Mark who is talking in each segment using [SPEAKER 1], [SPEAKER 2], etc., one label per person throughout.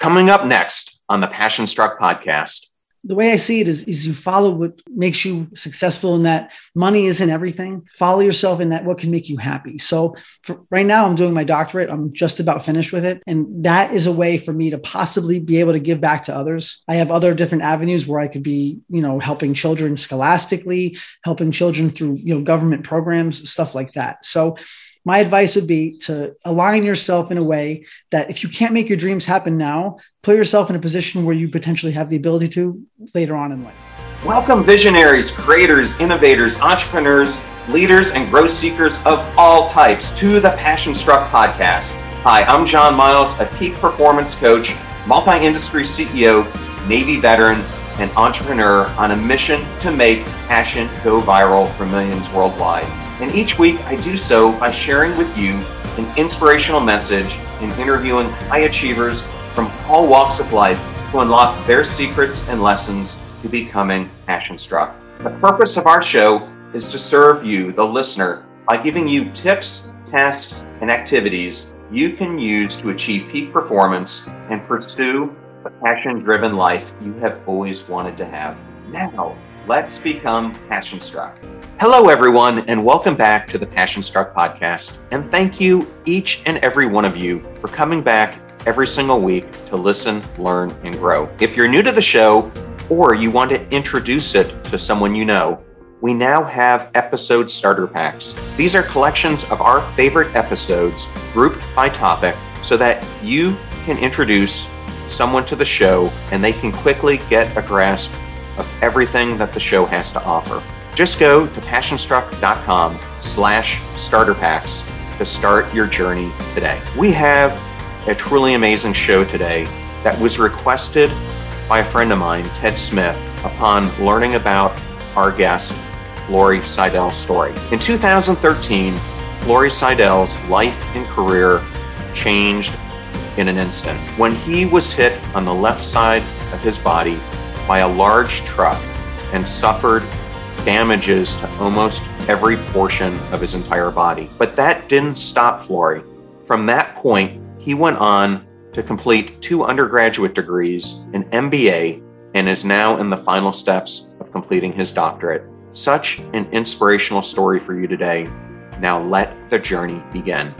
[SPEAKER 1] Coming up next on the Passion Struck podcast,
[SPEAKER 2] the way I see it is, is you follow what makes you successful in that money isn't everything. Follow yourself in that what can make you happy. So right now I'm doing my doctorate. I'm just about finished with it. And that is a way for me to possibly be able to give back to others. I have other different avenues where I could be, you know, helping children scholastically, helping children through, you know, government programs, stuff like that. So my advice would be to align yourself in a way that if you can't make your dreams happen now, put yourself in a position where you potentially have the ability to later on in life.
[SPEAKER 1] Welcome, visionaries, creators, innovators, entrepreneurs, leaders, and growth seekers of all types to the Passion Struck podcast. Hi, I'm John Miles, a peak performance coach, multi industry CEO, Navy veteran, and entrepreneur on a mission to make passion go viral for millions worldwide. And each week I do so by sharing with you an inspirational message and interviewing high achievers from all walks of life to unlock their secrets and lessons to becoming passion struck. The purpose of our show is to serve you, the listener, by giving you tips, tasks, and activities you can use to achieve peak performance and pursue the passion driven life you have always wanted to have. Now, let's become passion struck. Hello, everyone, and welcome back to the Passion Struck podcast. And thank you, each and every one of you, for coming back every single week to listen, learn, and grow. If you're new to the show or you want to introduce it to someone you know, we now have episode starter packs. These are collections of our favorite episodes grouped by topic so that you can introduce someone to the show and they can quickly get a grasp of everything that the show has to offer. Just go to passionstruck.com slash starter packs to start your journey today. We have a truly amazing show today that was requested by a friend of mine, Ted Smith, upon learning about our guest, Flory Seidel's story. In 2013, Flory Seidel's life and career changed in an instant when he was hit on the left side of his body by a large truck and suffered damages to almost every portion of his entire body. But that didn't stop Flory. From that point, he went on to complete two undergraduate degrees, an MBA, and is now in the final steps of completing his doctorate. Such an inspirational story for you today. Now let the journey begin.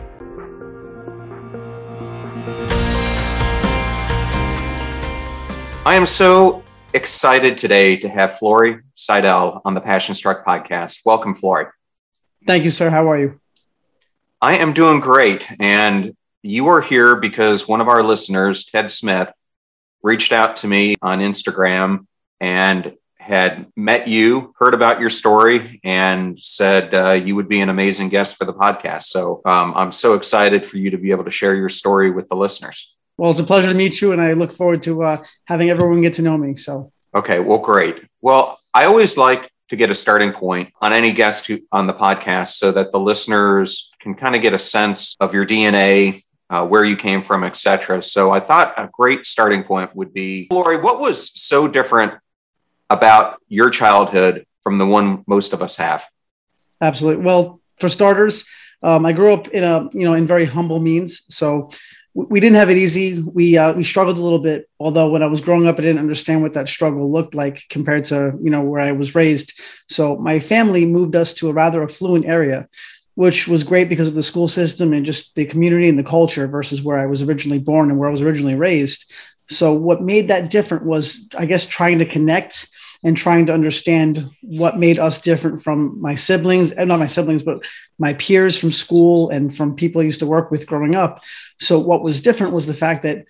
[SPEAKER 1] I am so excited today to have Flory Seidel on the Passion Struck podcast. Welcome, Flory.
[SPEAKER 2] Thank you, sir. How are you?
[SPEAKER 1] I am doing great. And you are here because one of our listeners, Ted Smith, reached out to me on Instagram and had met you, heard about your story, and said uh, you would be an amazing guest for the podcast. So um, I'm so excited for you to be able to share your story with the listeners.
[SPEAKER 2] Well, it's a pleasure to meet you, and I look forward to uh, having everyone get to know me. So,
[SPEAKER 1] okay, well, great. Well, I always like to get a starting point on any guest who, on the podcast so that the listeners can kind of get a sense of your DNA, uh, where you came from, etc. So, I thought a great starting point would be, Flory, what was so different about your childhood from the one most of us have?
[SPEAKER 2] Absolutely. Well, for starters, um, I grew up in a you know in very humble means. So we didn't have it easy. We uh, we struggled a little bit. Although when I was growing up, I didn't understand what that struggle looked like compared to you know where I was raised. So my family moved us to a rather affluent area, which was great because of the school system and just the community and the culture versus where I was originally born and where I was originally raised. So what made that different was, I guess, trying to connect and trying to understand what made us different from my siblings, and not my siblings, but my peers from school and from people I used to work with growing up. So what was different was the fact that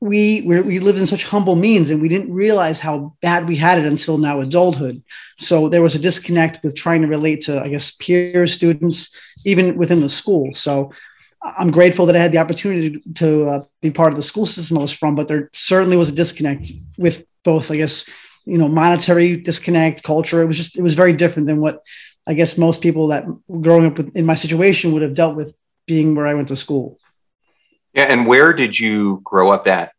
[SPEAKER 2] we we lived in such humble means and we didn't realize how bad we had it until now adulthood so there was a disconnect with trying to relate to i guess peers students even within the school so i'm grateful that i had the opportunity to uh, be part of the school system i was from but there certainly was a disconnect with both i guess you know monetary disconnect culture it was just it was very different than what i guess most people that growing up in my situation would have dealt with being where i went to school.
[SPEAKER 1] Yeah and where did you grow up at?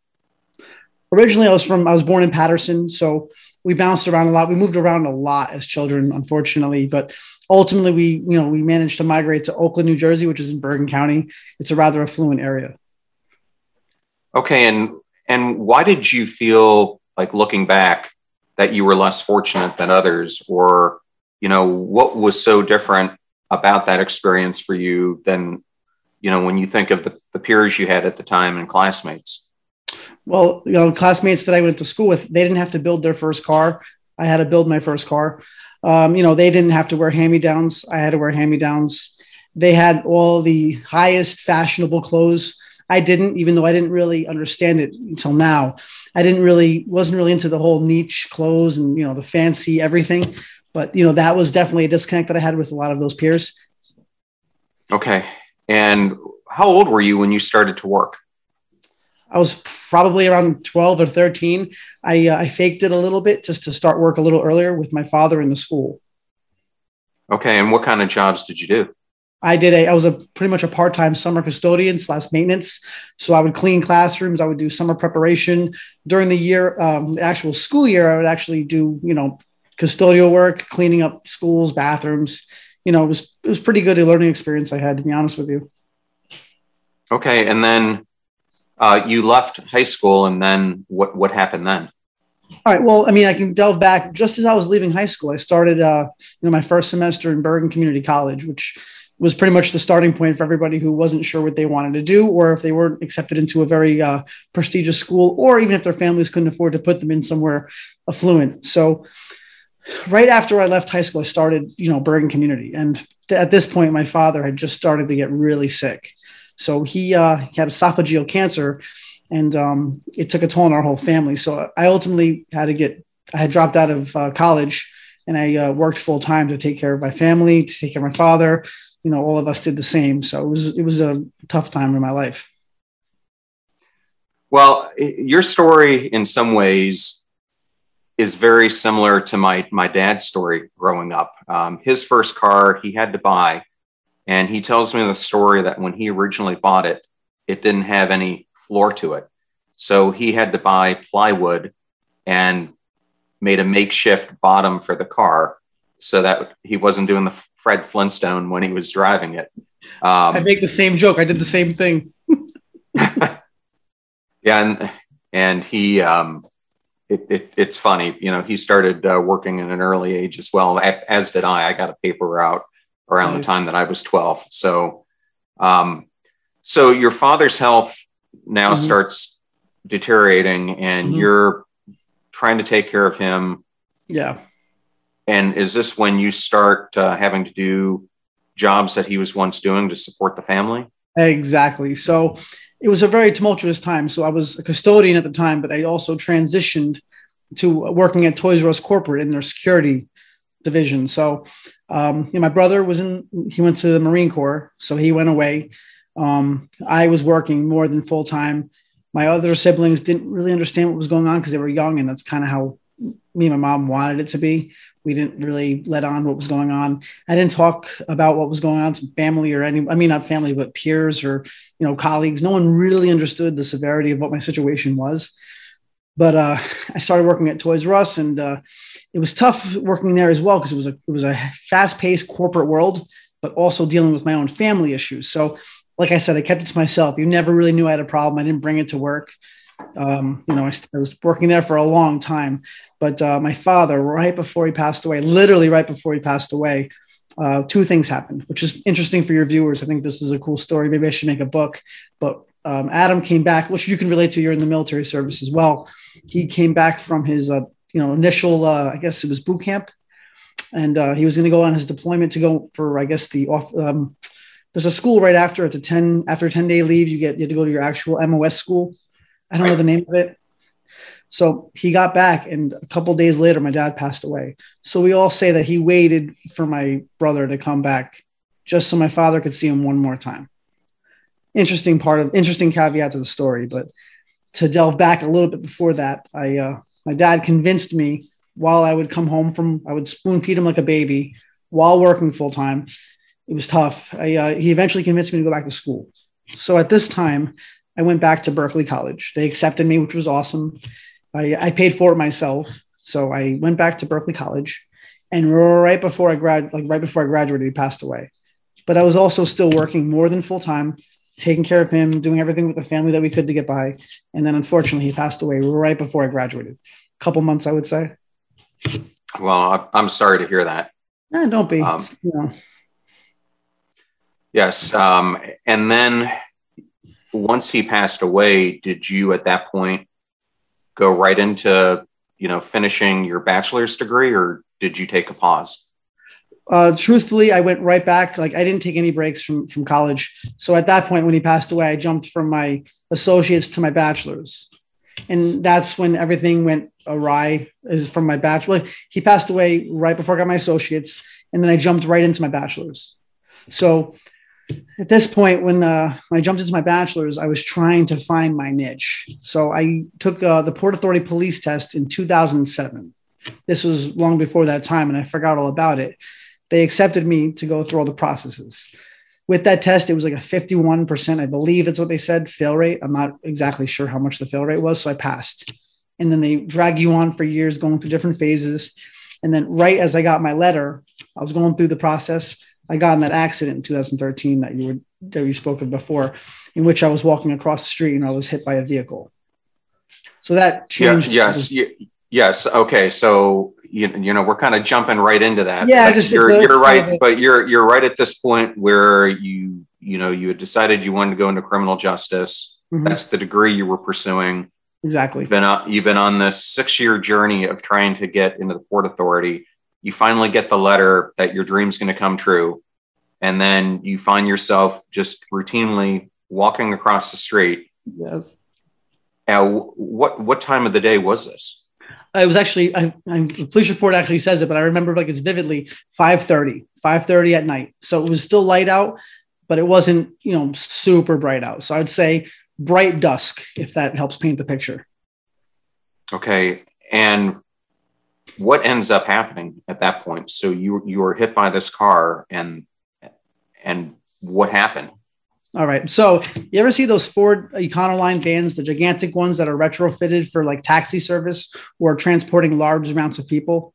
[SPEAKER 2] Originally i was from i was born in paterson so we bounced around a lot. We moved around a lot as children unfortunately but ultimately we you know we managed to migrate to oakland new jersey which is in bergen county. It's a rather affluent area.
[SPEAKER 1] Okay and and why did you feel like looking back that you were less fortunate than others, or you know what was so different about that experience for you than you know when you think of the, the peers you had at the time and classmates?
[SPEAKER 2] Well, you know, classmates that I went to school with, they didn't have to build their first car. I had to build my first car. Um, you know, they didn't have to wear hand me downs. I had to wear hand me downs. They had all the highest fashionable clothes. I didn't, even though I didn't really understand it until now. I didn't really, wasn't really into the whole niche clothes and, you know, the fancy everything. But, you know, that was definitely a disconnect that I had with a lot of those peers.
[SPEAKER 1] Okay. And how old were you when you started to work?
[SPEAKER 2] I was probably around 12 or 13. I, uh, I faked it a little bit just to start work a little earlier with my father in the school.
[SPEAKER 1] Okay. And what kind of jobs did you do?
[SPEAKER 2] I did a, I was a pretty much a part-time summer custodian slash maintenance. So I would clean classrooms. I would do summer preparation during the year, um, the actual school year. I would actually do, you know, custodial work, cleaning up schools, bathrooms. You know, it was, it was pretty good a learning experience I had, to be honest with you.
[SPEAKER 1] Okay. And then uh, you left high school and then what, what happened then?
[SPEAKER 2] All right. Well, I mean, I can delve back. Just as I was leaving high school, I started, uh, you know, my first semester in Bergen Community College, which was pretty much the starting point for everybody who wasn't sure what they wanted to do, or if they weren't accepted into a very uh, prestigious school, or even if their families couldn't afford to put them in somewhere affluent. So, right after I left high school, I started, you know, Bergen Community, and th- at this point, my father had just started to get really sick. So he, uh, he had esophageal cancer, and um, it took a toll on our whole family. So I ultimately had to get. I had dropped out of uh, college, and I uh, worked full time to take care of my family, to take care of my father, you know all of us did the same. So it was it was a tough time in my life.
[SPEAKER 1] Well your story in some ways is very similar to my my dad's story growing up. Um, his first car he had to buy and he tells me the story that when he originally bought it it didn't have any floor to it. So he had to buy plywood and made a makeshift bottom for the car so that he wasn't doing the Fred Flintstone when he was driving it.
[SPEAKER 2] Um, I make the same joke. I did the same thing.
[SPEAKER 1] yeah, and and he, um, it, it, it's funny. You know, he started uh, working at an early age as well, as did I. I got a paper route around the time that I was twelve. So, um, so your father's health now mm-hmm. starts deteriorating, and mm-hmm. you're trying to take care of him.
[SPEAKER 2] Yeah
[SPEAKER 1] and is this when you start uh, having to do jobs that he was once doing to support the family?
[SPEAKER 2] Exactly. So it was a very tumultuous time. So I was a custodian at the time, but I also transitioned to working at Toys R Us corporate in their security division. So um, you know, my brother was in, he went to the Marine Corps, so he went away. Um, I was working more than full time. My other siblings didn't really understand what was going on because they were young, and that's kind of how me and my mom wanted it to be we didn't really let on what was going on. I didn't talk about what was going on to family or any, I mean, not family, but peers or, you know, colleagues. No one really understood the severity of what my situation was. But uh, I started working at Toys R Us and uh, it was tough working there as well because it was a, it was a fast paced corporate world, but also dealing with my own family issues. So, like I said, I kept it to myself. You never really knew I had a problem. I didn't bring it to work. Um, you know, I, I, was working there for a long time, but uh, my father, right before he passed away, literally right before he passed away, uh, two things happened, which is interesting for your viewers. I think this is a cool story. Maybe I should make a book. But um, Adam came back, which you can relate to. You're in the military service as well. He came back from his, uh, you know, initial, uh, I guess it was boot camp, and uh, he was going to go on his deployment to go for, I guess, the off. Um, there's a school right after it's a 10 after 10 day leave you get you have to go to your actual mos school I don't right. know the name of it. So he got back, and a couple days later, my dad passed away. So we all say that he waited for my brother to come back just so my father could see him one more time. Interesting part of interesting caveat to the story, but to delve back a little bit before that, I uh, my dad convinced me while I would come home from I would spoon feed him like a baby while working full time. It was tough. I, uh, he eventually convinced me to go back to school. So at this time, I went back to Berkeley College. They accepted me, which was awesome. I, I paid for it myself. So I went back to Berkeley College. And right before I grad, like right before I graduated, he passed away. But I was also still working more than full time. taking care of him, doing everything with the family that we could to get by. And then unfortunately, he passed away right before I graduated. A couple months, I would say.
[SPEAKER 1] Well, I'm sorry to hear that.
[SPEAKER 2] Eh, don't be. Um, you know.
[SPEAKER 1] Yes. Um, and then once he passed away, did you at that point go right into, you know, finishing your bachelor's degree or did you take a pause?
[SPEAKER 2] Uh, truthfully, I went right back. Like I didn't take any breaks from from college. So at that point, when he passed away, I jumped from my associates to my bachelor's, and that's when everything went awry. Is from my bachelor. He passed away right before I got my associates, and then I jumped right into my bachelor's. So at this point, when, uh, when I jumped into my bachelor's, I was trying to find my niche. So I took uh, the Port Authority police test in 2007. This was long before that time, and I forgot all about it. They accepted me to go through all the processes. With that test, it was like a 51%, I believe it's what they said, fail rate. I'm not exactly sure how much the fail rate was, so I passed. And then they drag you on for years going through different phases. And then, right as I got my letter, I was going through the process I got in that accident in 2013 that you were that you spoke of before, in which I was walking across the street and I was hit by a vehicle. So that changed.
[SPEAKER 1] Yeah, yes, yes. Okay, so you, you know we're kind of jumping right into that.
[SPEAKER 2] Yeah, just
[SPEAKER 1] you're, you're right, but you're you're right at this point where you you know you had decided you wanted to go into criminal justice. Mm-hmm. That's the degree you were pursuing.
[SPEAKER 2] Exactly.
[SPEAKER 1] You've been on, you've been on this six year journey of trying to get into the Port Authority you finally get the letter that your dream's going to come true and then you find yourself just routinely walking across the street.
[SPEAKER 2] Yes.
[SPEAKER 1] Now what what time of the day was this?
[SPEAKER 2] It was actually I, I, the police report actually says it but i remember like it's vividly 5.30 5.30 at night. So it was still light out but it wasn't you know super bright out. So i'd say bright dusk if that helps paint the picture.
[SPEAKER 1] Okay and what ends up happening at that point? So you you were hit by this car, and and what happened?
[SPEAKER 2] All right. So you ever see those Ford Econoline vans, the gigantic ones that are retrofitted for like taxi service or transporting large amounts of people?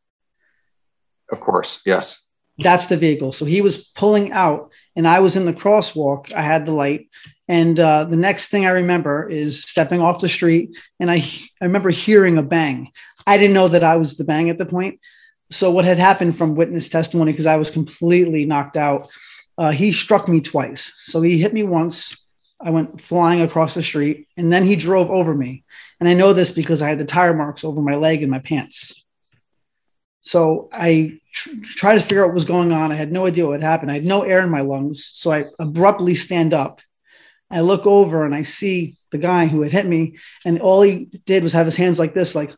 [SPEAKER 1] Of course, yes.
[SPEAKER 2] That's the vehicle. So he was pulling out, and I was in the crosswalk. I had the light, and uh, the next thing I remember is stepping off the street, and I I remember hearing a bang. I didn't know that I was the bang at the point. So what had happened from witness testimony, because I was completely knocked out, uh, he struck me twice. So he hit me once. I went flying across the street, and then he drove over me. And I know this because I had the tire marks over my leg and my pants. So I tr- tried to figure out what was going on. I had no idea what happened. I had no air in my lungs. So I abruptly stand up. I look over and I see the guy who had hit me, and all he did was have his hands like this, like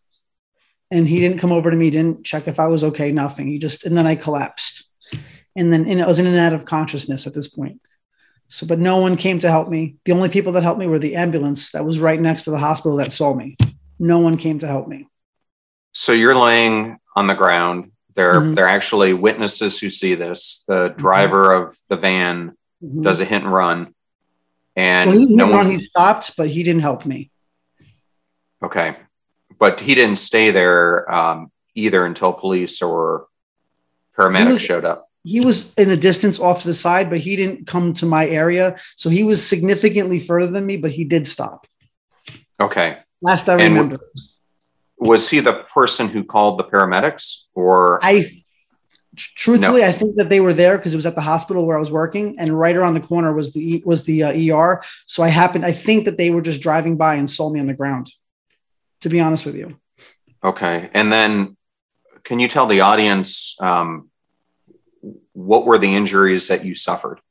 [SPEAKER 2] and he didn't come over to me, didn't check if I was okay, nothing. He just, and then I collapsed. And then and I was in and out of consciousness at this point. So, but no one came to help me. The only people that helped me were the ambulance that was right next to the hospital that saw me. No one came to help me.
[SPEAKER 1] So you're laying on the ground. There, mm-hmm. there are actually witnesses who see this. The mm-hmm. driver mm-hmm. of the van mm-hmm. does a hit and run, and
[SPEAKER 2] well, he, no one, he stopped, but he didn't help me.
[SPEAKER 1] Okay, but he didn't stay there um, either until police or paramedics was, showed up.
[SPEAKER 2] He was in a distance off to the side, but he didn't come to my area. So he was significantly further than me, but he did stop.
[SPEAKER 1] Okay.
[SPEAKER 2] Last I remember.
[SPEAKER 1] Was he the person who called the paramedics or?
[SPEAKER 2] I truthfully, no. I think that they were there because it was at the hospital where I was working, and right around the corner was the was the uh, ER. So I happened. I think that they were just driving by and saw me on the ground to be honest with you.
[SPEAKER 1] Okay. And then can you tell the audience um, what were the injuries that you suffered?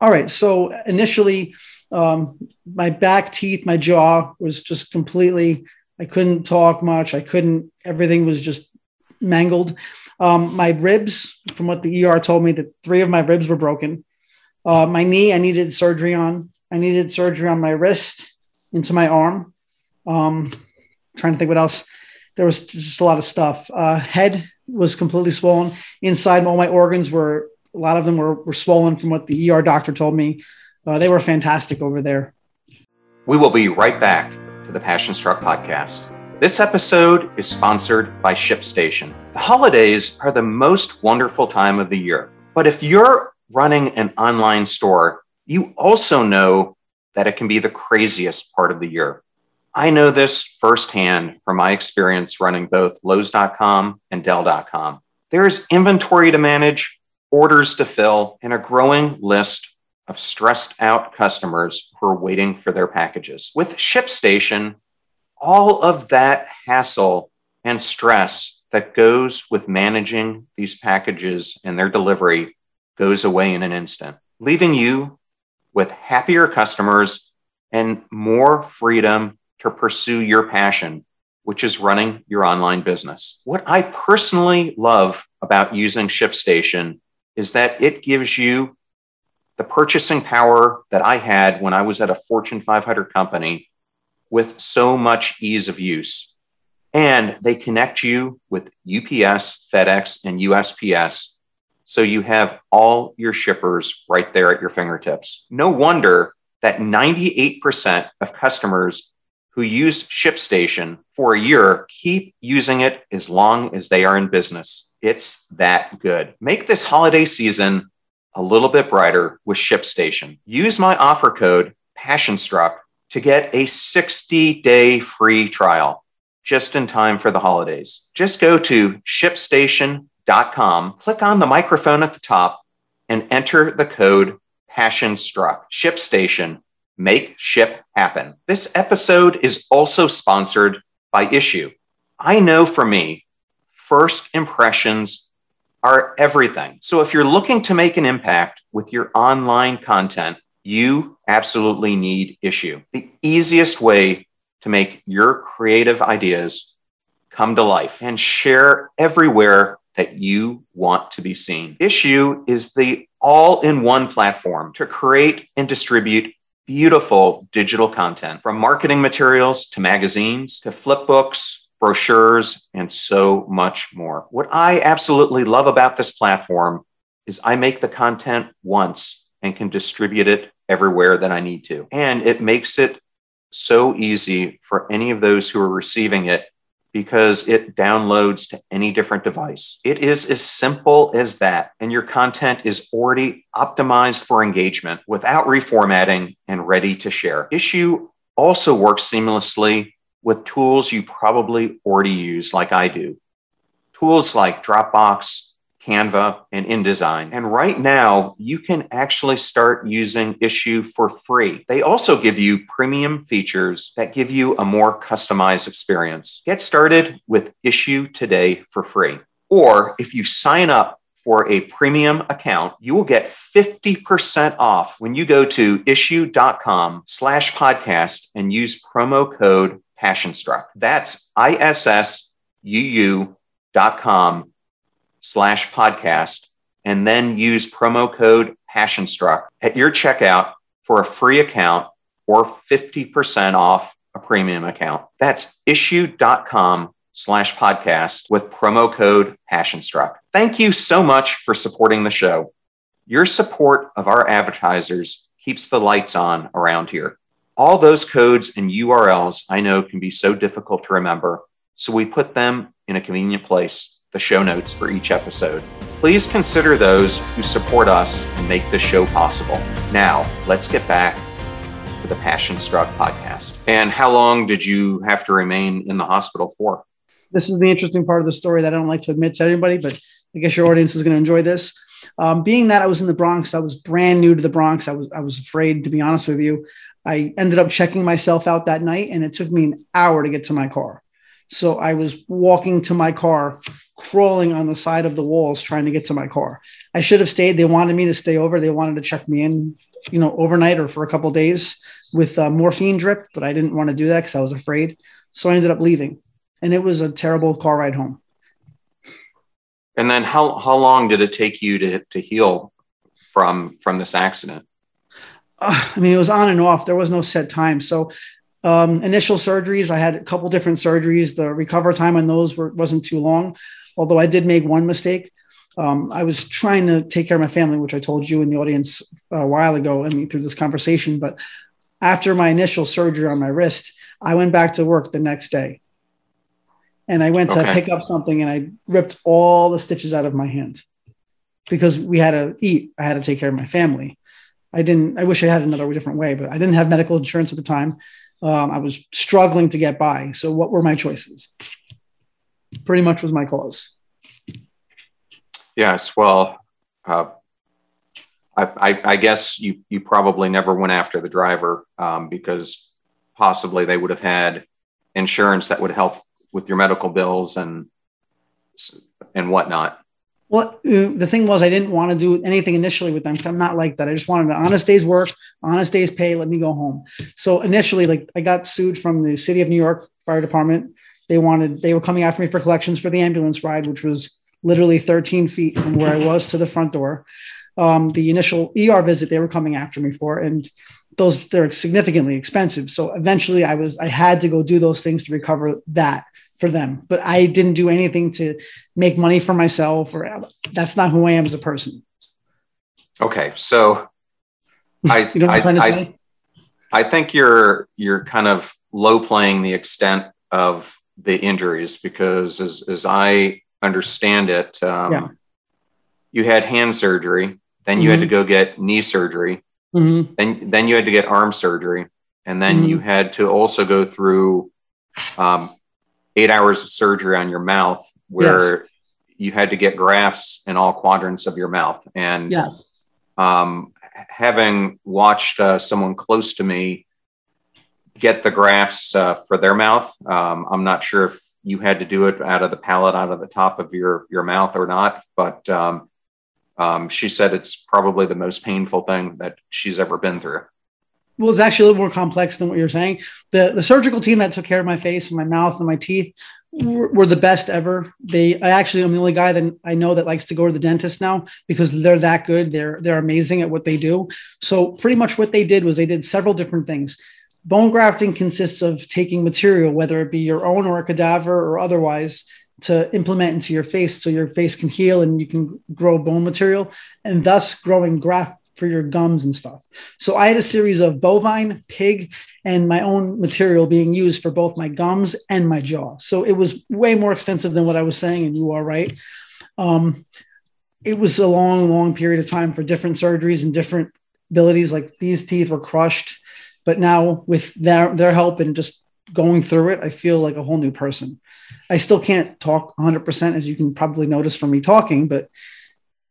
[SPEAKER 2] All right. So initially, um, my back teeth, my jaw was just completely, I couldn't talk much. I couldn't, everything was just mangled. Um, my ribs, from what the ER told me, that three of my ribs were broken. Uh, my knee, I needed surgery on. I needed surgery on my wrist into my arm. Um, trying to think what else. There was just a lot of stuff. Uh, head was completely swollen. Inside, all my organs were a lot of them were, were swollen from what the ER doctor told me. Uh, they were fantastic over there.
[SPEAKER 1] We will be right back to the Passion Struck podcast. This episode is sponsored by ShipStation. The holidays are the most wonderful time of the year. But if you're running an online store, you also know that it can be the craziest part of the year. I know this firsthand from my experience running both Lowe's.com and Dell.com. There is inventory to manage, orders to fill, and a growing list of stressed out customers who are waiting for their packages. With ShipStation, all of that hassle and stress that goes with managing these packages and their delivery goes away in an instant, leaving you with happier customers and more freedom to pursue your passion, which is running your online business. What I personally love about using ShipStation is that it gives you the purchasing power that I had when I was at a Fortune 500 company with so much ease of use. And they connect you with UPS, FedEx, and USPS. So you have all your shippers right there at your fingertips. No wonder that 98% of customers who use ShipStation for a year keep using it as long as they are in business. It's that good. Make this holiday season a little bit brighter with ShipStation. Use my offer code PassionStruck to get a 60 day free trial just in time for the holidays. Just go to shipstation.com, click on the microphone at the top, and enter the code PassionStruck. ShipStation, make ship happen. This episode is also sponsored by Issuu. I know for me, first impressions are everything. So if you're looking to make an impact with your online content, you absolutely need Issuu. The easiest way to make your creative ideas come to life and share everywhere that you want to be seen. Issuu is the all in one platform to create and distribute beautiful digital content from marketing materials to magazines to flip books, brochures, and so much more. What I absolutely love about this platform is I make the content once and can distribute it everywhere that I need to. And it makes it so easy for any of those who are receiving it because it downloads to any different device. It is as simple as that. And your content is already optimized for engagement without reformatting and ready to share. Issuu also works seamlessly with tools you probably already use, like I do. Tools like Dropbox, Canva, and InDesign. And right now, you can actually start using Issuu for free. They also give you premium features that give you a more customized experience. Get started with Issuu today for free. Or if you sign up for a premium account, you will get 50% off when you go to issuu.com slash podcast and use promo code passionstruck. That's I-S-S-U-U.com slash podcast and then use promo code passionstruck at your checkout for a free account or 50% off a premium account. That's issuu.com slash podcast with promo code passionstruck. Thank you so much for supporting the show. Your support of our advertisers keeps the lights on around here. All those codes and URLs I know can be so difficult to remember, so we put them in a convenient place the show notes for each episode. Please consider those who support us and make this show possible. Now, let's get back to the Passion Struck podcast. And how long did you have to remain in the hospital for?
[SPEAKER 2] This is the interesting part of the story that I don't like to admit to anybody, but I guess your audience is going to enjoy this. Um, being that I was in the Bronx, I was brand new to the Bronx. I was I was afraid, to be honest with you. I ended up checking myself out that night, and it took me an hour to get to my car. So I was walking to my car, crawling on the side of the walls, trying to get to my car. I should have stayed. They wanted me to stay over. They wanted to check me in, you know, overnight or for a couple days with uh, morphine drip, but I didn't want to do that because I was afraid. So I ended up leaving, and it was a terrible car ride home.
[SPEAKER 1] And then how how long did it take you to to heal from from this accident?
[SPEAKER 2] Uh, I mean, it was on and off. There was no set time. So um, initial surgeries, I had a couple different surgeries. The recover time on those were, wasn't too long, although I did make one mistake. Um, I was trying to take care of my family, which I told you in the audience a while ago I mean, through this conversation. But after my initial surgery on my wrist, I went back to work the next day. And I went okay. to pick up something and I ripped all the stitches out of my hand because we had to eat. I had to take care of my family. I didn't. I wish I had another different way, but I didn't have medical insurance at the time. Um, I was struggling to get by. So what were my choices? Pretty much was my cause.
[SPEAKER 1] Yes. Well, uh, I, I, I, guess you you probably never went after the driver um, because possibly they would have had insurance that would help with your medical bills and and whatnot.
[SPEAKER 2] Well, the thing was, I didn't want to do anything initially with them because I'm not like that. I just wanted an honest day's work, honest day's pay. Let me go home. So initially, like I got sued from the city of New York fire department. They wanted, they were coming after me for collections for the ambulance ride, which was literally 13 feet from where I was to the front door. Um, the initial ER visit they were coming after me for, and those they're significantly expensive. So eventually, I was I had to go do those things to recover that for them. But I didn't do anything to make money for myself, or that's not who I am as a person.
[SPEAKER 1] Okay, so I you know I, I, I think you're you're kind of low playing the extent of the injuries because as as I understand it, um, yeah. you had hand surgery, then you mm-hmm. had to mm-hmm. go get knee surgery, mm-hmm. then then you had to get arm surgery, and then mm-hmm. you had to also go through um, eight hours of surgery on your mouth where yes. you had to get grafts in all quadrants of your mouth. And
[SPEAKER 2] yes,
[SPEAKER 1] um, having watched uh, someone close to me get the grafts uh, for their mouth, um, I'm not sure if you had to do it out of the palate, out of the top of your your mouth or not, but um, um, she said it's probably the most painful thing that she's ever been through
[SPEAKER 2] well, it's actually a little more complex than what you're saying. The the surgical team that took care of my face and my mouth and my teeth were, were the best ever. They I actually am the only guy that I know that likes to go to the dentist now because they're that good. They're they're amazing at what they do. So pretty much what they did was they did several different things. Bone grafting consists of taking material, whether it be your own or a cadaver or otherwise, to implement into your face so your face can heal and you can grow bone material and thus growing graft for your gums and stuff. So I had a series of bovine, pig, and my own material being used for both my gums and my jaw. So it was way more extensive than what I was saying, and you are right. Um, it was a long, long period of time for different surgeries and different abilities. Like these teeth were crushed, but now with their their help and just going through it, I feel like a whole new person. I still can't talk 100%, as you can probably notice from me talking, but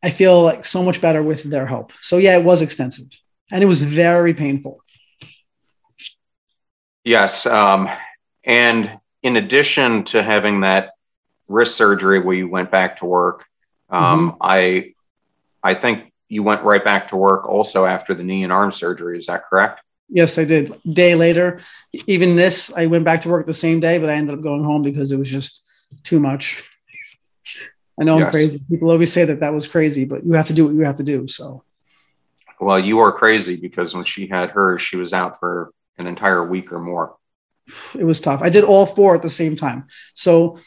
[SPEAKER 2] I feel like so much better with their help. So yeah, it was extensive and it was very painful.
[SPEAKER 1] Yes. Um, and in addition to having that wrist surgery where you went back to work, um, mm-hmm. I, I think you went right back to work also after the knee and arm surgery. Is that correct?
[SPEAKER 2] Yes, I did. Day later, even this, I went back to work the same day, but I ended up going home because it was just too much. I know yes. I'm crazy. People always say that that was crazy, but you have to do what you have to do. So,
[SPEAKER 1] well, you are crazy because when she had hers, she was out for an entire week or more.
[SPEAKER 2] It was tough. I did all four at the same time. So,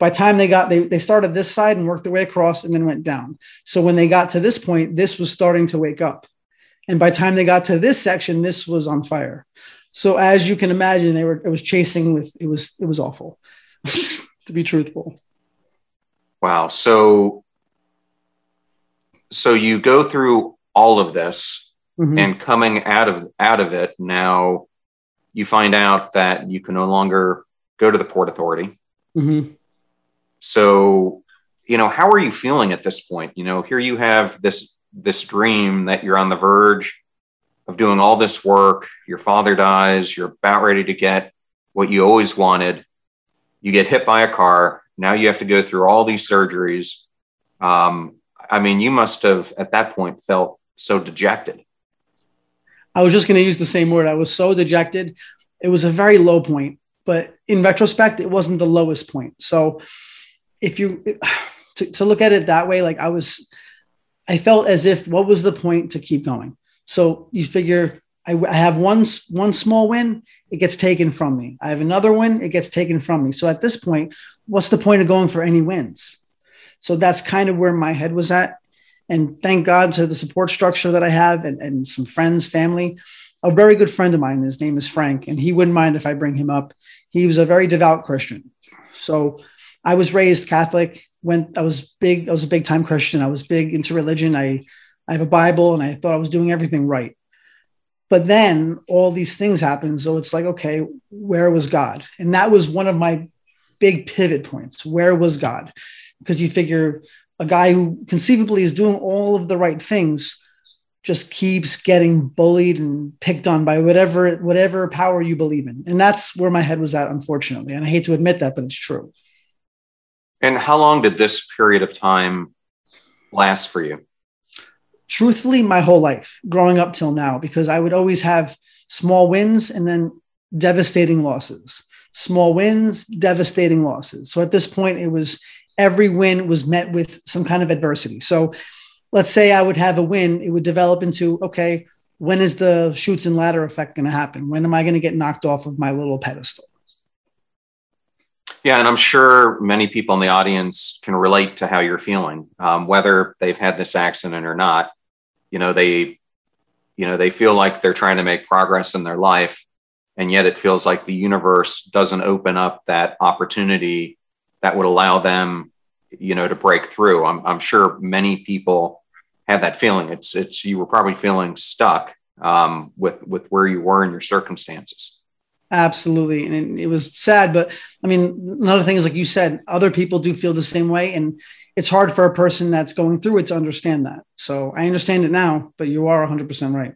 [SPEAKER 2] by the time they got they, they started this side and worked their way across and then went down. So when they got to this point, this was starting to wake up. And by the time they got to this section, this was on fire. So as you can imagine, they were it was chasing with it was it was awful, to be truthful.
[SPEAKER 1] Wow. So so you go through all of this mm-hmm. and coming out of out of it now you find out that you can no longer go to the port authority. Mm-hmm. So, you know, how are you feeling at this point? You know, here you have this this dream that you're on the verge of doing all this work. Your father dies. You're about ready to get what you always wanted. You get hit by a car. Now you have to go through all these surgeries. Um, I mean, you must have at that point felt so dejected.
[SPEAKER 2] I was just going to use the same word. I was so dejected. It was a very low point, but in retrospect, it wasn't the lowest point. So if you to, to look at it that way, like I was, I felt as if what was the point to keep going? So you figure I, I have one one small win, it gets taken from me. I have another win, it gets taken from me. So at this point, what's the point of going for any wins? So that's kind of where my head was at. And thank God to the support structure that I have and, and some friends, family. A very good friend of mine, his name is Frank, and he wouldn't mind if I bring him up. He was a very devout Christian. So I was raised Catholic, went, I was big, I was a big time Christian. I was big into religion. I I have a Bible and I thought I was doing everything right. But then all these things happened. So it's like, okay, where was God? And that was one of my big pivot points. Where was God? Because you figure a guy who conceivably is doing all of the right things just keeps getting bullied and picked on by whatever whatever power you believe in. And that's where my head was at unfortunately. And i hate to admit that but it's true.
[SPEAKER 1] And how long did this period of time last for you?
[SPEAKER 2] Truthfully my whole life growing up till now because i would always have small wins and then devastating losses small wins devastating losses so at this point it was every win was met with some kind of adversity so let's say I would have a win, it would develop into okay, when is the chutes and ladder effect going to happen? When am I going to get knocked off of my little pedestal?
[SPEAKER 1] Yeah, and I'm sure many people in the audience can relate to how you're feeling, um, whether they've had this accident or not. You know, they, you know, they feel like they're trying to make progress in their life, and yet it feels like the universe doesn't open up that opportunity that would allow them, you know, to break through. I'm, I'm sure many people have that feeling. It's it's you were probably feeling stuck um, with with where you were in your circumstances.
[SPEAKER 2] Absolutely, and it, was sad, but I mean, another thing is like you said, other people do feel the same way, and it's hard for a person that's going through it to understand that. So I understand it now, but you are 100 percent right.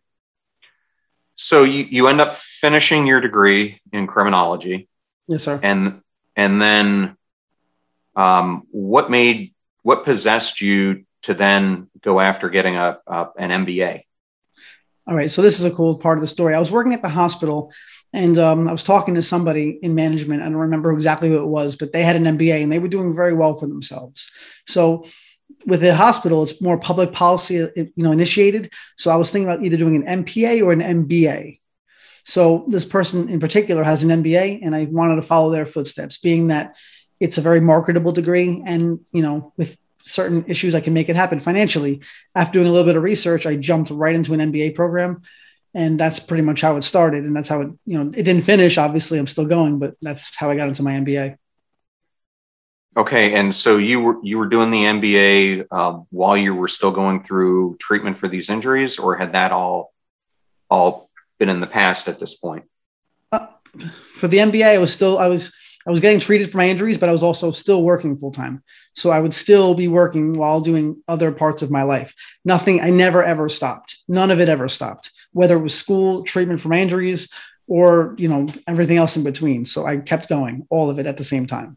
[SPEAKER 1] So you you end up finishing your degree in criminology.
[SPEAKER 2] Yes, sir.
[SPEAKER 1] And and then, um, what made what possessed you to then go after getting a, a, an MBA?
[SPEAKER 2] All right, so this is a cool part of the story. I was working at the hospital, and um, I was talking to somebody in management. I don't remember exactly who it was, but they had an MBA and they were doing very well for themselves. So with the hospital, it's more public policy, you know, initiated. So I was thinking about either doing an MPA or an MBA. So this person in particular has an MBA, and I wanted to follow their footsteps, being that it's a very marketable degree, and you know, with certain issues, I can make it happen financially. After doing a little bit of research, I jumped right into an MBA program. And that's pretty much how it started. And that's how it, you know, it didn't finish. Obviously, I'm still going, but that's how I got into my MBA.
[SPEAKER 1] Okay, and so you were you were doing the MBA uh, while you were still going through treatment for these injuries, or had that all all been in the past at this point?
[SPEAKER 2] Uh, for the MBA, I was still I was I was getting treated for my injuries, but I was also still working full time. So I would still be working while doing other parts of my life. Nothing, I never ever stopped. None of it ever stopped, whether it was school, treatment for my injuries, or you know everything else in between. So I kept going, all of it at the same time.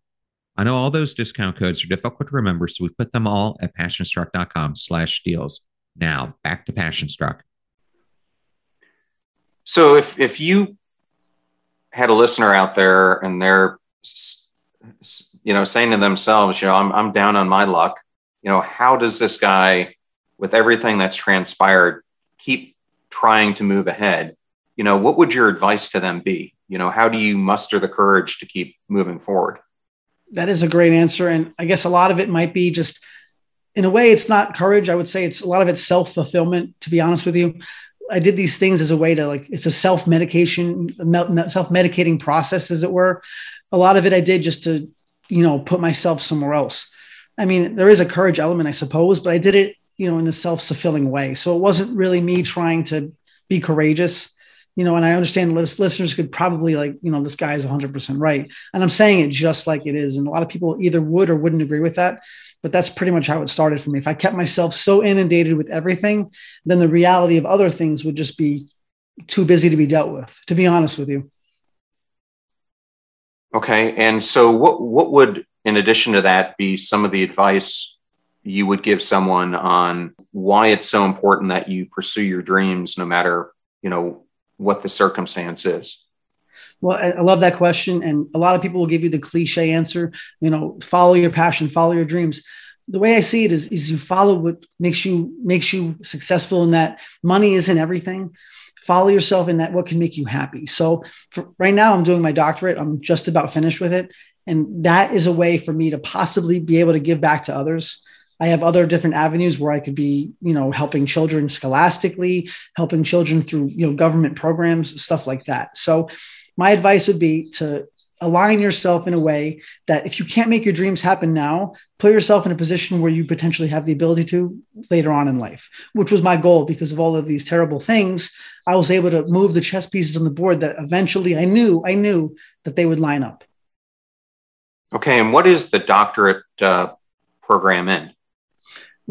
[SPEAKER 3] I know all those discount codes are difficult to remember, so we put them all at passionstruck.com slash deals. Now, back to Passionstruck.
[SPEAKER 1] So if if you had a listener out there and they're you know saying to themselves, you know, I'm I'm down on my luck, you know, how does this guy with everything that's transpired keep trying to move ahead? You know, what would your advice to them be? You know, how do you muster the courage to keep moving forward?
[SPEAKER 2] That is a great answer and I guess a lot of it might be just in a way, it's not courage. I would say it's a lot of it's self fulfillment. To be honest with you, I did these things as a way to like it's a self medication, self medicating process, as it were. A lot of it I did just to you know put myself somewhere else. I mean, there is a courage element, I suppose, but I did it you know in a self fulfilling way. So it wasn't really me trying to be courageous you know, and I understand listeners could probably like, you know, this guy is 100% right. And I'm saying it just like it is. And a lot of people either would or wouldn't agree with that. But that's pretty much how it started for me. If I kept myself so inundated with everything, then the reality of other things would just be too busy to be dealt with, to be honest with you.
[SPEAKER 1] Okay. And so what what would in addition to that be some of the advice you would give someone on why it's so important that you pursue your dreams no matter, you know, what the circumstance is?
[SPEAKER 2] Well, I love that question. And a lot of people will give you the cliche answer, you know, follow your passion, follow your dreams. The way I see it is, is you follow what makes you makes you successful in that money isn't everything. Follow yourself in that what can make you happy. So right now I'm doing my doctorate. I'm just about finished with it. And that is a way for me to possibly be able to give back to others I have other different avenues where I could be, you know, helping children scholastically, helping children through, you know, government programs, stuff like that. So my advice would be to align yourself in a way that if you can't make your dreams happen now, put yourself in a position where you potentially have the ability to later on in life, which was my goal because of all of these terrible things. I was able to move the chess pieces on the board that eventually I knew, I knew that they would line up.
[SPEAKER 1] Okay. And what is the doctorate uh, program in?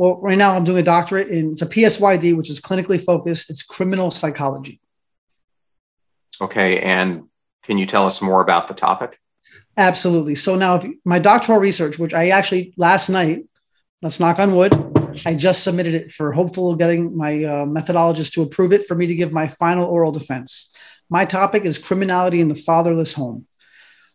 [SPEAKER 2] Well, right now I'm doing a doctorate in it's a PSYD, which is clinically focused. It's criminal psychology.
[SPEAKER 1] Okay, and can you tell us more about the topic?
[SPEAKER 2] Absolutely. So now, if, my doctoral research, which I actually last night, let's knock on wood, I just submitted it for hopeful getting my uh, methodologist to approve it for me to give my final oral defense. My topic is criminality in the fatherless home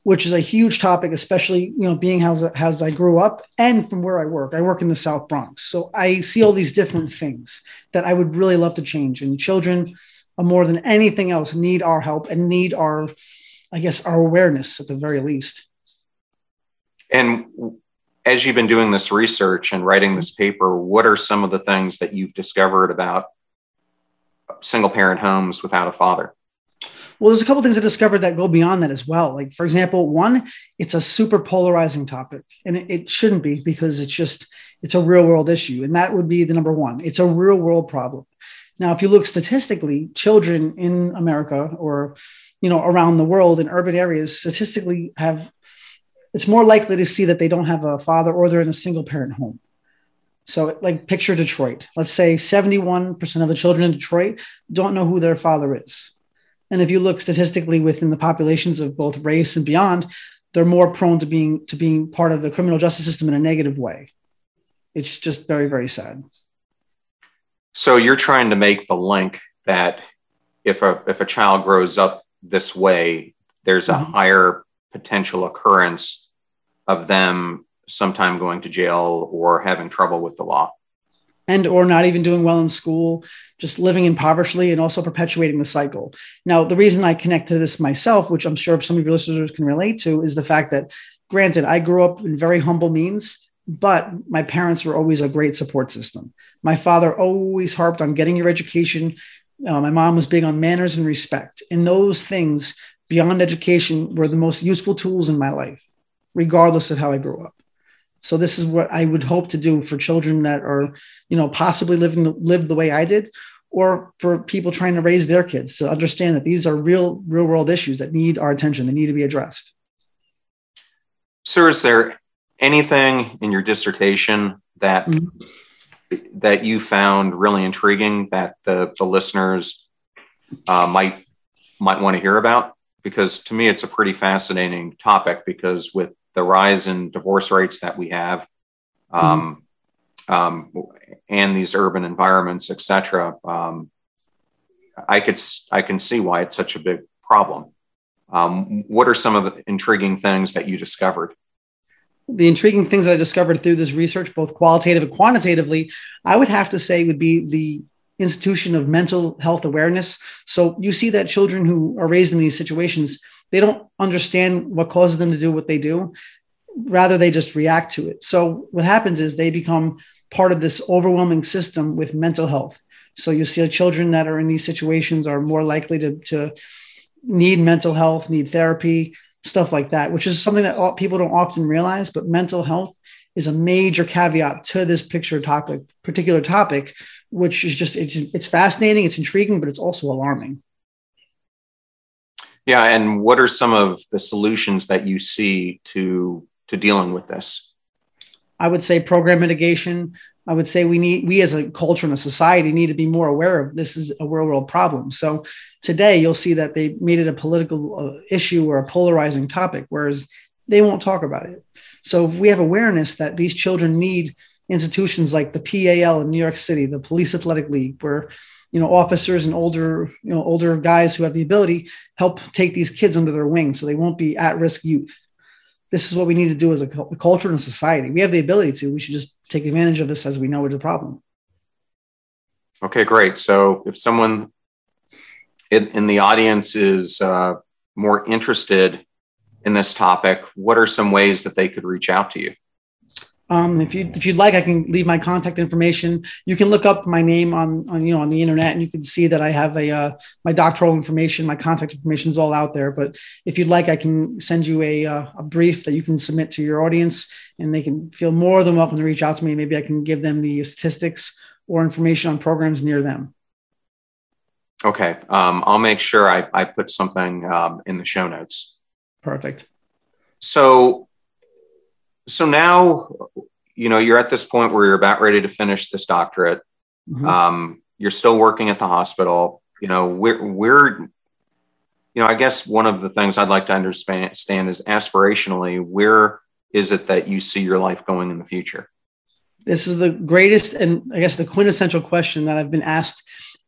[SPEAKER 2] which is a huge topic, especially you know being how as I grew up and from where I work. I work in the South Bronx, so I see all these different things that I would really love to change. And children, more than anything else, need our help and need our, I guess, our awareness at the very least.
[SPEAKER 1] And as you've been doing this research and writing this paper, what are some of the things that you've discovered about single parent homes without a father?
[SPEAKER 2] Well, there's a couple things I discovered that go beyond that as well. Like, for example, one, it's a super polarizing topic, and it, it shouldn't be because it's just it's a real world issue, and that would be the number one. It's a real world problem. Now, if you look statistically, children in America or you know around the world in urban areas statistically have it's more likely to see that they don't have a father or they're in a single parent home. So, like, picture Detroit. Let's say 71% of the children in Detroit don't know who their father is. And if you look statistically within the populations of both race and beyond, they're more prone to being to being part of the criminal justice system in a negative way. It's just very, very sad.
[SPEAKER 1] So you're trying to make the link that if a if a child grows up this way, there's a mm-hmm. higher potential occurrence of them sometime going to jail or having trouble with the law
[SPEAKER 2] and or not even doing well in school just living impoverishedly and also perpetuating the cycle. Now the reason i connect to this myself which i'm sure some of your listeners can relate to is the fact that granted i grew up in very humble means but my parents were always a great support system. My father always harped on getting your education. Uh, my mom was big on manners and respect. And those things beyond education were the most useful tools in my life regardless of how i grew up so this is what I would hope to do for children that are, you know, possibly living live the way I did, or for people trying to raise their kids to understand that these are real, real world issues that need our attention. They need to be addressed.
[SPEAKER 1] Sir, is there anything in your dissertation that mm-hmm. that you found really intriguing that the, the listeners uh, might might want to hear about? Because to me, it's a pretty fascinating topic. Because with the rise in divorce rates that we have, um, mm-hmm. um, and these urban environments, et cetera, um, I could I can see why it's such a big problem. Um, what are some of the intriguing things that you discovered?
[SPEAKER 2] The intriguing things that I discovered through this research, both qualitative and quantitatively, I would have to say would be the institution of mental health awareness. So you see that children who are raised in these situations they don't understand what causes them to do what they do rather they just react to it so what happens is they become part of this overwhelming system with mental health. So you see children that are in these situations are more likely to, to need mental health, need therapy, stuff like that, which is something that people don't often realize. But mental health is a major caveat to this picture topic, particular topic, which is just it's it's fascinating, it's intriguing, but it's also alarming.
[SPEAKER 1] Yeah, and what are some of the solutions that you see to to dealing with this?
[SPEAKER 2] I would say program mitigation. I would say we need we as a culture and a society need to be more aware of this is a real world problem. So today you'll see that they made it a political uh, issue or a polarizing topic, whereas they won't talk about it. So if we have awareness that these children need institutions like the PAL in New York City, the Police Athletic League, where you know officers and older you know older guys who have the ability help take these kids under their wing so they won't be at risk youth this is what we need to do as a, culture and a society. We have the ability to. We should just take advantage of this as we know it's a problem.
[SPEAKER 1] Okay, great. So if someone in, in the audience is uh, more interested in this topic, what are some ways that they could reach out to you?
[SPEAKER 2] Um, if you if you'd like, I can leave my contact information. You can look up my name on, on you know on the internet, and you can see that I have a uh, my doctoral information, my contact information is all out there. But if you'd like, I can send you a uh, a brief that you can submit to your audience, and they can feel more than welcome to reach out to me. Maybe I can give them the statistics or information on programs near them.
[SPEAKER 1] Okay, um, I'll make sure I, I put something um, in the show notes.
[SPEAKER 2] Perfect.
[SPEAKER 1] So so now you know you're at this point where you're about ready to finish this doctorate. Mm-hmm. um, you're still working at the hospital. You know we're we're you know i guess one of the things i'd like to understand is aspirationally where is it that you see your life going in the future?
[SPEAKER 2] This is the greatest and i guess the quintessential question that i've been asked.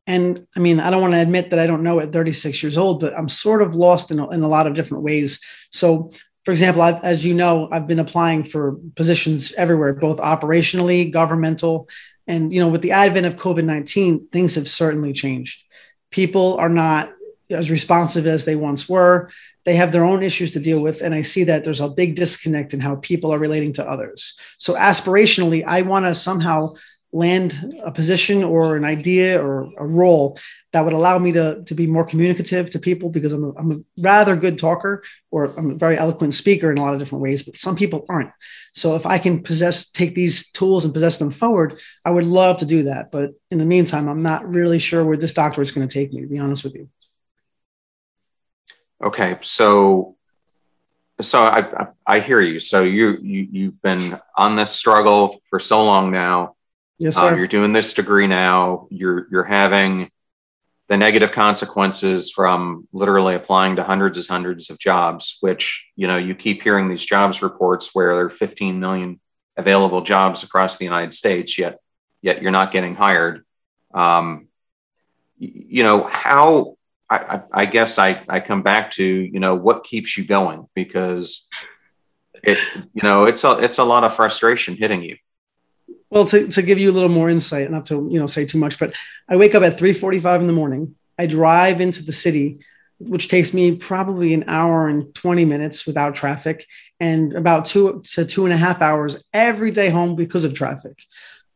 [SPEAKER 2] And i mean i don't want to admit that i don't know at 36 years old but i'm sort of lost in a, in a lot of different ways. So for example, I've, as you know, I've been applying for positions everywhere, both operationally, governmental, and you know, with the advent of COVID nineteen, things have certainly changed. People are not as responsive as they once were. They have their own issues to deal with, and I see that there's a big disconnect in how people are relating to others. So, aspirationally, I want to somehow land a position or an idea or a role that would allow me to, to be more communicative to people because I'm a, I'm a rather good talker or I'm a very eloquent speaker in a lot of different ways, but some people aren't. So if I can possess, take these tools and possess them forward, I would love to do that. But in the meantime, I'm not really sure where this doctor is going to take me, to be honest with you.
[SPEAKER 1] Okay. So so I, I, I hear you. So you, you you've been on this struggle for so long now.
[SPEAKER 2] Yes, uh, sir.
[SPEAKER 1] you're doing this degree now. You're you're having the negative consequences from literally applying to hundreds and hundreds of jobs. Which you know you keep hearing these jobs reports where there are 15 million available jobs across the United States, yet yet you're not getting hired. Um, you know how I, I, guess I, I come back to you know what keeps you going because it you know it's a it's a lot of frustration hitting you
[SPEAKER 2] well, to, to give you a little more insight, not to you know say too much, but I wake up at 3:45 in the morning. I drive into the city, which takes me probably an hour and 20 minutes without traffic, and about two to two and a half hours every day home because of traffic.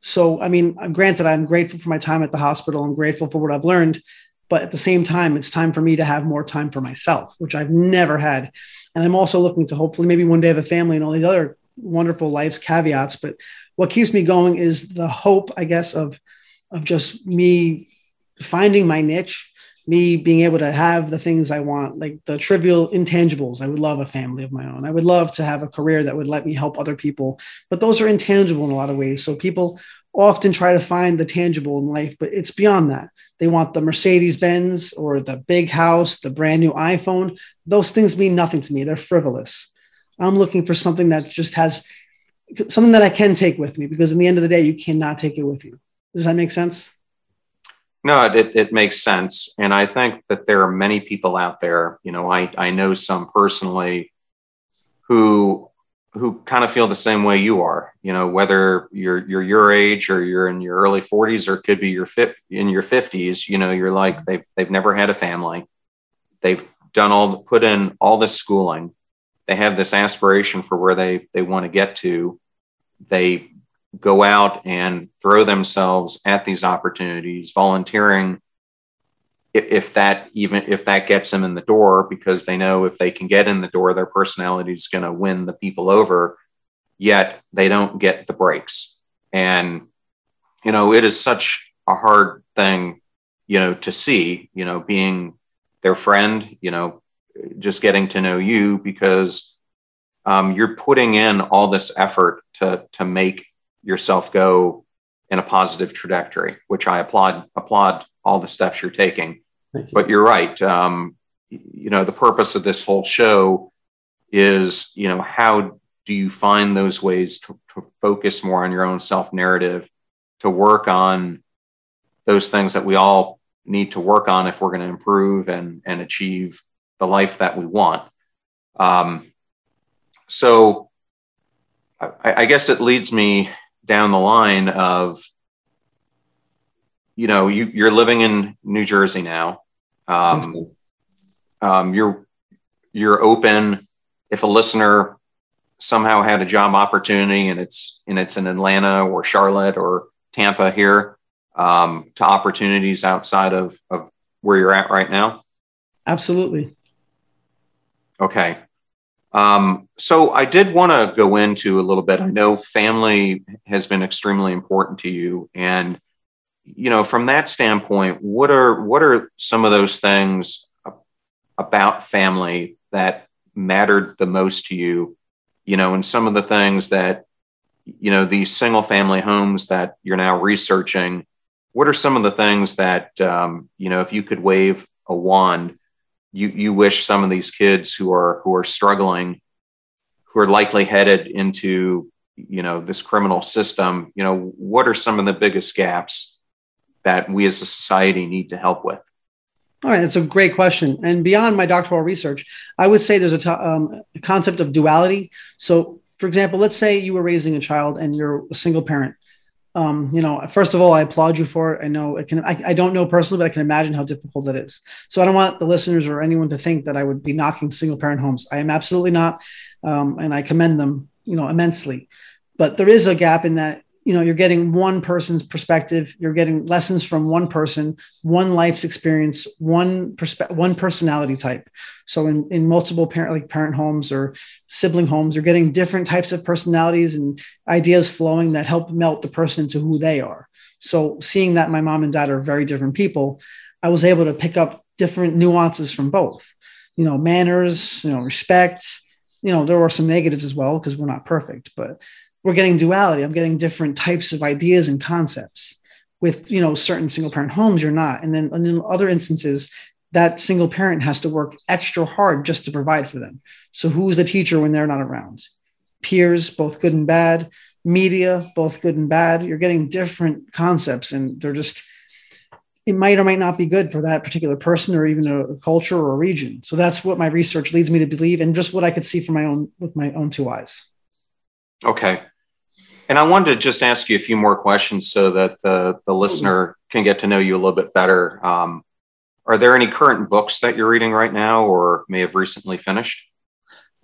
[SPEAKER 2] So, I mean, granted, I'm grateful for my time at the hospital. I'm grateful for what I've learned, but at the same time, it's time for me to have more time for myself, which I've never had. And I'm also looking to hopefully maybe one day have a family and all these other wonderful life's caveats. But what keeps me going is the hope, I guess, of of just me finding my niche, me being able to have the things I want, like the trivial intangibles. I would love a family of my own. I would love to have a career that would let me help other people, but those are intangible in a lot of ways. So people often try to find the tangible in life, but it's beyond that. They want the Mercedes Benz or the big house, the brand new iPhone. Those things mean nothing to me. They're frivolous. I'm looking for something that just has something that I can take with me because in the end of the day, you cannot take it with you. Does that make sense?
[SPEAKER 1] No, it, it makes sense. And I think that there are many people out there, you know, I, I know some personally who who kind of feel the same way you are, you know, whether you're you're your age or you're in your early 40s or it could be your fit in your 50s, you know, you're like they've they've never had a family. They've done all put in all this schooling. They have this aspiration for where they they want to get to. They go out and throw themselves at these opportunities, volunteering if, if that even if that gets them in the door because they know if they can get in the door their personality is going to win the people over. Yet they don't get the breaks. And you know it is such a hard thing you know to see you know being their friend you know just getting to know you because um, you're putting in all this effort to to make yourself go in a positive trajectory which i applaud applaud all the steps you're taking. You. But you're right. Um, you know, the purpose of this whole show is, you know, how do you find those ways to, to focus more on your own self narrative, to work on those things that we all need to work on if we're going to improve and, and achieve the life that we want. Um, so I, I guess it leads me down the line of you know, you, you're living in New Jersey now. Um, um, you're you're open. If a listener somehow had a job opportunity and it's and it's in Atlanta or Charlotte or Tampa here, um, to opportunities outside of, of where you're at right now?
[SPEAKER 2] Absolutely.
[SPEAKER 1] Okay. Um, so I did want to go into a little bit. I know family has been extremely important to you, and you know, from that standpoint, what are what are some of those things about family that mattered the most to you? You know, and some of the things that you know these single family homes that you're now researching. What are some of the things that um, you know if you could wave a wand, you you wish some of these kids who are who are struggling, who are likely headed into you know this criminal system, you know, what are some of the biggest gaps that we as a society need to help with?
[SPEAKER 2] All right, that's a great question. And beyond my doctoral research, I would say there's a, t- um, a concept of duality. So, for example, let's say you were raising a child and you're a single parent. Um, you know, first of all, I applaud you for it. I know it can. I, I don't know personally, but I can imagine how difficult it is. So I don't want the listeners or anyone to think that I would be knocking single parent homes. I am absolutely not, um, and I commend them, you know, immensely. But there is a gap in that you know you're getting one person's perspective you're getting lessons from one person one life's experience one perspe- one personality type. So in, in multiple parent like parent homes or sibling homes you're getting different types of personalities and ideas flowing that help melt the person into who they are. So seeing that my mom and dad are very different people i was able to pick up different nuances from both. You know manners you know respect you know there were some negatives as well because we're not perfect but we're getting duality. I'm getting different types of ideas and concepts. With you know certain single parent homes, you're not, and then and in other instances, that single parent has to work extra hard just to provide for them. So who's the teacher when they're not around? Peers, both good and bad. Media, both good and bad. You're getting different concepts, and they're just it might or might not be good for that particular person or even a, culture or a region. So that's what my research leads me to believe, and just what I could see from my own with my own two eyes.
[SPEAKER 1] Okay. And I wanted to just ask you a few more questions so that the, the listener can get to know you a little bit better. Um, are there any current books that you're reading right now or may have recently finished?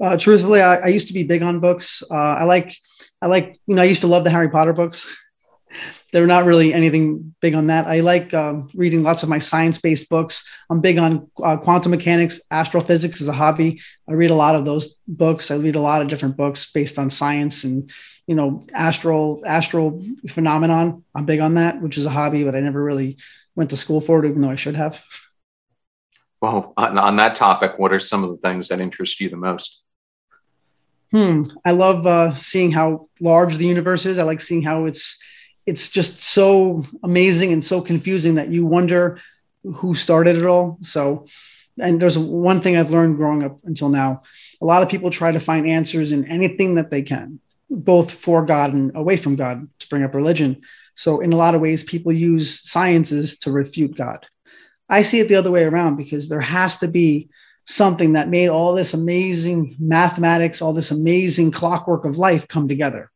[SPEAKER 2] Uh, truthfully, I, I, used to be big on books. Uh, I like, I like, you know, I used to love the Harry Potter books. They're not really anything big on that. I like um, reading lots of my science-based books. I'm big on uh, quantum mechanics, astrophysics is a hobby. I read a lot of those books. I read a lot of different books based on science and you know, astral astral phenomenon. I'm big on that, which is a hobby, but I never really went to school for it, even though I should have.
[SPEAKER 1] Well, on, on that topic, what are some of the things that interest you the most?
[SPEAKER 2] Hmm. I love uh, seeing how large the universe is. I like seeing how it's it's just so amazing and so confusing that you wonder who started it all. So, and there's one thing I've learned growing up until now: a lot of people try to find answers in anything that they can both for God and away from God to bring up religion. So, in a lot of ways, people use sciences to refute God. I see it the other way around because there has to be something that made all this amazing mathematics, all this amazing clockwork of life come together.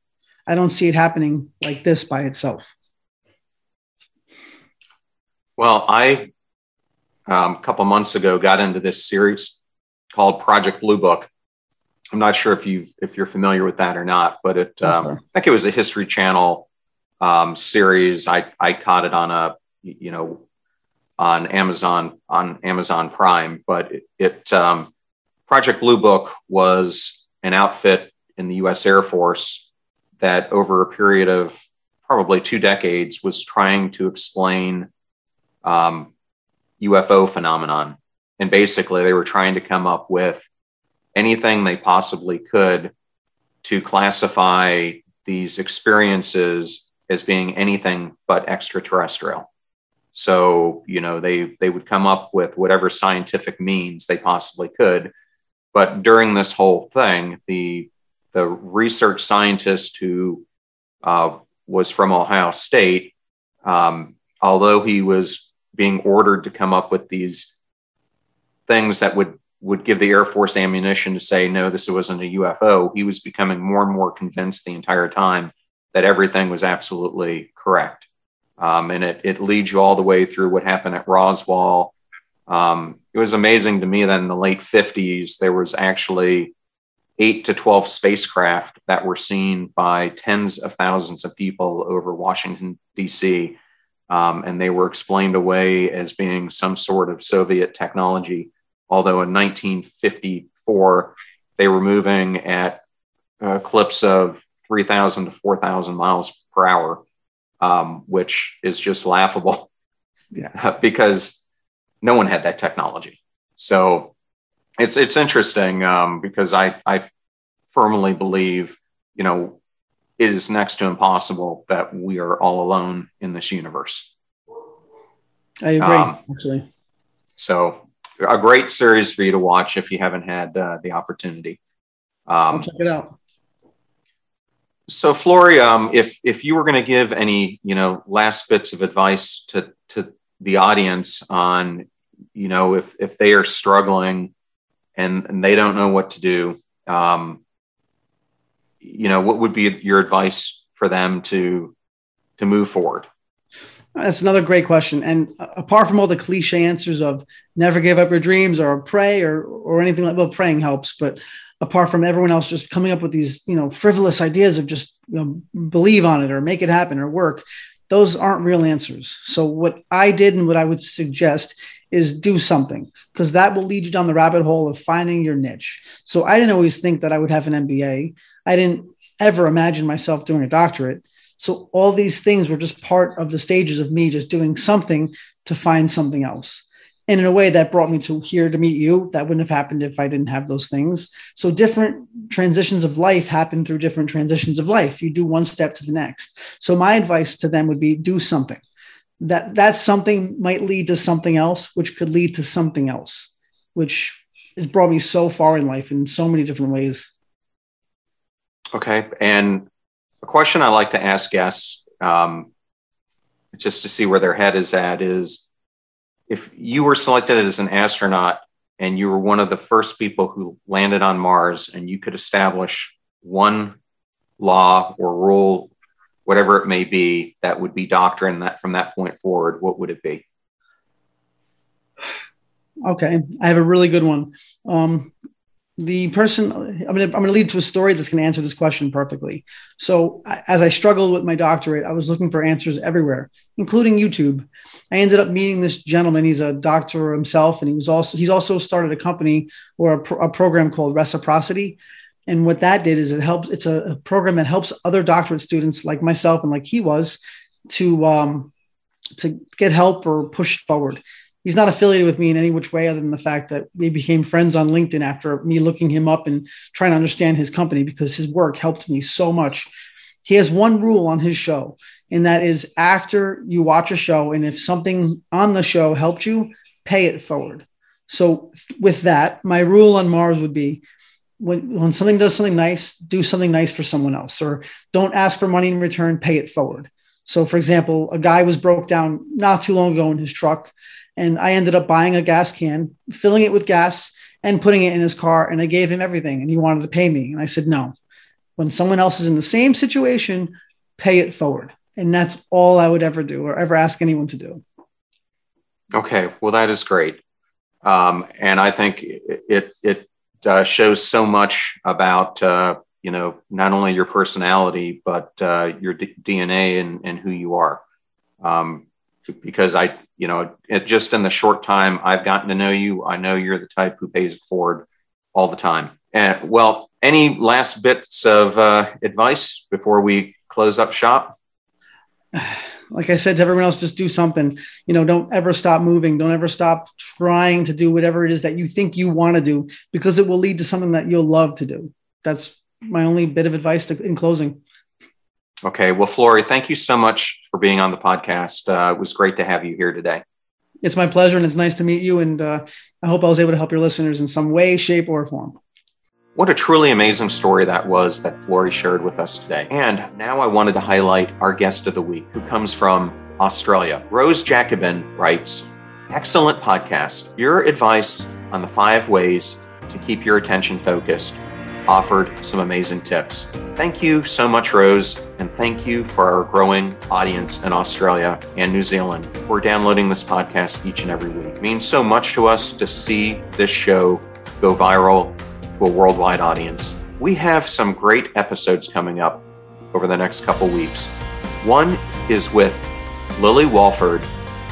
[SPEAKER 2] I don't see it happening like this by itself.
[SPEAKER 1] Well, I um, a couple months ago got into this series called Project Blue Book, I'm not sure if you if you're familiar with that or not, but it um, I think it was a History Channel um, series. I I caught it on a you know on Amazon on Amazon Prime, but it, it um, Project Blue Book was an outfit in the U.S. Air Force that over a period of probably two decades was trying to explain um, UFO phenomenon, and basically they were trying to come up with anything they possibly could to classify these experiences as being anything but extraterrestrial. So, you know, they they would come up with whatever scientific means they possibly could. But during this whole thing, the the research scientist who uh, was from Ohio State, um, although he was being ordered to come up with these things that would would give the Air Force ammunition to say, no, this wasn't a UFO. He was becoming more and more convinced the entire time that everything was absolutely correct. Um, and it, it leads you all the way through what happened at Roswell. Um, it was amazing to me that in the late 50s, there was actually eight to 12 spacecraft that were seen by tens of thousands of people over Washington, D.C. Um, and they were explained away as being some sort of Soviet technology although in 1954 they were moving at uh, clips of 3,000 to 4,000 miles per hour, um, which is just laughable yeah. because no one had that technology. So it's it's interesting um, because I I firmly believe you know it is next to impossible that we are all alone in this universe.
[SPEAKER 2] I agree, um, actually.
[SPEAKER 1] So a great series for you to watch if you haven't had uh, the opportunity.
[SPEAKER 2] Um, I'll check it out.
[SPEAKER 1] So, Flory, um, if if you were going to give any, you know, last bits of advice to to the audience on, you know, if if they are struggling and, and they don't know what to do, um, you know, what would be your advice for them to to move forward?
[SPEAKER 2] That's another great question. And uh, apart from all the cliche answers of never give up your dreams or pray or or anything like well, praying helps, but apart from everyone else just coming up with these, you know, frivolous ideas of just you know, believe on it or make it happen or work, those aren't real answers. So what I did and what I would suggest is do something because that will lead you down the rabbit hole of finding your niche. So I didn't always think that I would have an MBA. I didn't ever imagine myself doing a doctorate. So all these things were just part of the stages of me just doing something to find something else. And in a way that brought me to here to meet you. That wouldn't have happened if I didn't have those things. So different transitions of life happen through different transitions of life. You do one step to the next. So my advice to them would be do something. That that something might lead to something else, which could lead to something else, which has brought me so far in life in so many different ways.
[SPEAKER 1] Okay. And a question I like to ask guests, um, just to see where their head is at, is if you were selected as an astronaut and you were one of the first people who landed on Mars and you could establish one law or rule, whatever it may be, that would be doctrine that from that point forward, what would it be?
[SPEAKER 2] Okay, I have a really good one. Um, the person i'm going to i'm going to lead to a story that's going to answer this question perfectly. So as i struggled with my doctorate i was looking for answers everywhere including youtube. I ended up meeting this gentleman. He's a doctor himself and he was also he's also started a company or a, pro- a program called reciprocity. And what that did is it helps it's a, a, program that helps other doctorate students like myself and like he was to um to get help or push forward he's not affiliated with me in any which way other than the fact that we became friends on LinkedIn after me looking him up and trying to understand his company because his work helped me so much. He has one rule on his show, and that is after you watch a show, and if something on the show helped you, pay it forward. So, with that, my rule on Mars would be when, when something does something nice, do something nice for someone else, or don't ask for money in return, pay it forward. So, for example, a guy was broke down not too long ago in his truck and I ended up buying a gas can, filling it with gas, and putting it in his car. And I gave him everything, and he wanted to pay me. And I said, no. When someone else is in the same situation, pay it forward. And that's all I would ever do or ever ask anyone to do.
[SPEAKER 1] Okay. Well, that is great. Um, and I think it, it, uh, shows so much about uh, you know not only your personality but uh, your D- DNA and, and who you are. Um, because I, you know, it, just in the short time I've gotten to know you, I know you're the type who pays it forward all the time. And well, any last bits of uh, advice before we close up shop?
[SPEAKER 2] Like I said to everyone else, just do something. You know, don't ever stop moving. Don't ever stop trying to do whatever it is that you think you want to do because it will lead to something that you'll love to do. That's my only bit of advice to, in closing.
[SPEAKER 1] Okay. Well, Flory, thank you so much for being on the podcast. Uh, it was great to have you here today.
[SPEAKER 2] It's my pleasure, and it's nice to meet you. And uh, I hope I was able to help your listeners in some way, shape, or form.
[SPEAKER 1] What a truly amazing story that was that Flory shared with us today. And now I wanted to highlight our guest of the week, who comes from Australia. Rose Jacobin writes, Excellent podcast. Your advice on the five ways to keep your attention focused offered some amazing tips. Thank you so much, Rose, and thank you for our growing audience in Australia and New Zealand for downloading this podcast each and every week. It means so much to us to see this show go viral to a worldwide audience. We have some great episodes coming up over the next couple weeks. One is with Lily Walford,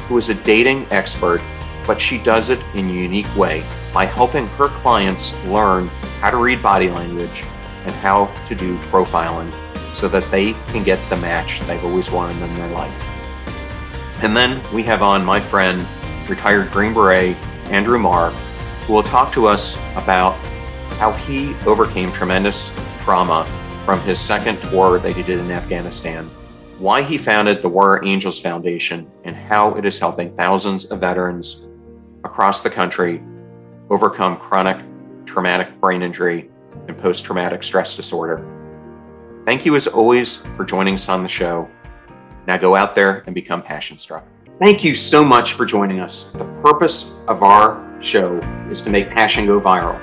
[SPEAKER 1] who is a dating expert, but she does it in a unique way by helping her clients learn how to read body language and how to do profiling so that they can get the match they've always wanted in their life. And then we have on my friend, retired Green Beret, Andrew Marr, who will talk to us about how he overcame tremendous trauma from his second tour that he did in Afghanistan, why he founded the Warrior Angels Foundation, and how it is helping thousands of veterans across the country overcome chronic traumatic brain injury and post traumatic stress disorder. Thank you, as always, for joining us on the show. Now go out there and become passion struck. Thank you so much for joining us. The purpose of our show is to make passion go viral.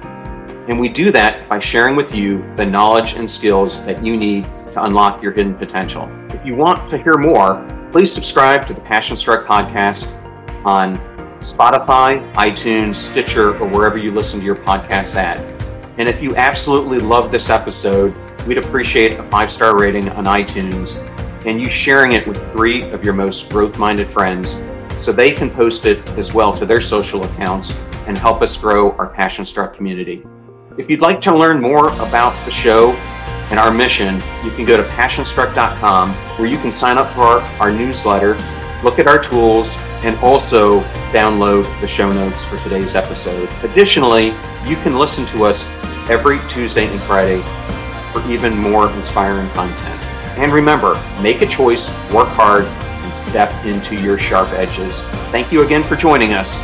[SPEAKER 1] And we do that by sharing with you the knowledge and skills that you need to unlock your hidden potential. If you want to hear more, please subscribe to the Passion Struck podcast on Spotify, iTunes, Stitcher, or wherever you listen to your podcasts at. And if you absolutely love this episode, we'd appreciate a five star rating on iTunes and you sharing it with three of your most growth minded friends so they can post it as well to their social accounts and help us grow our Passion Struck community. If you'd like to learn more about the show and our mission, you can go to passionstruck.com where you can sign up for our, our newsletter, look at our tools, and also download the show notes for today's episode. Additionally, you can listen to us every Tuesday and Friday for even more inspiring content. And remember, make a choice, work hard, and step into your sharp edges. Thank you again for joining us.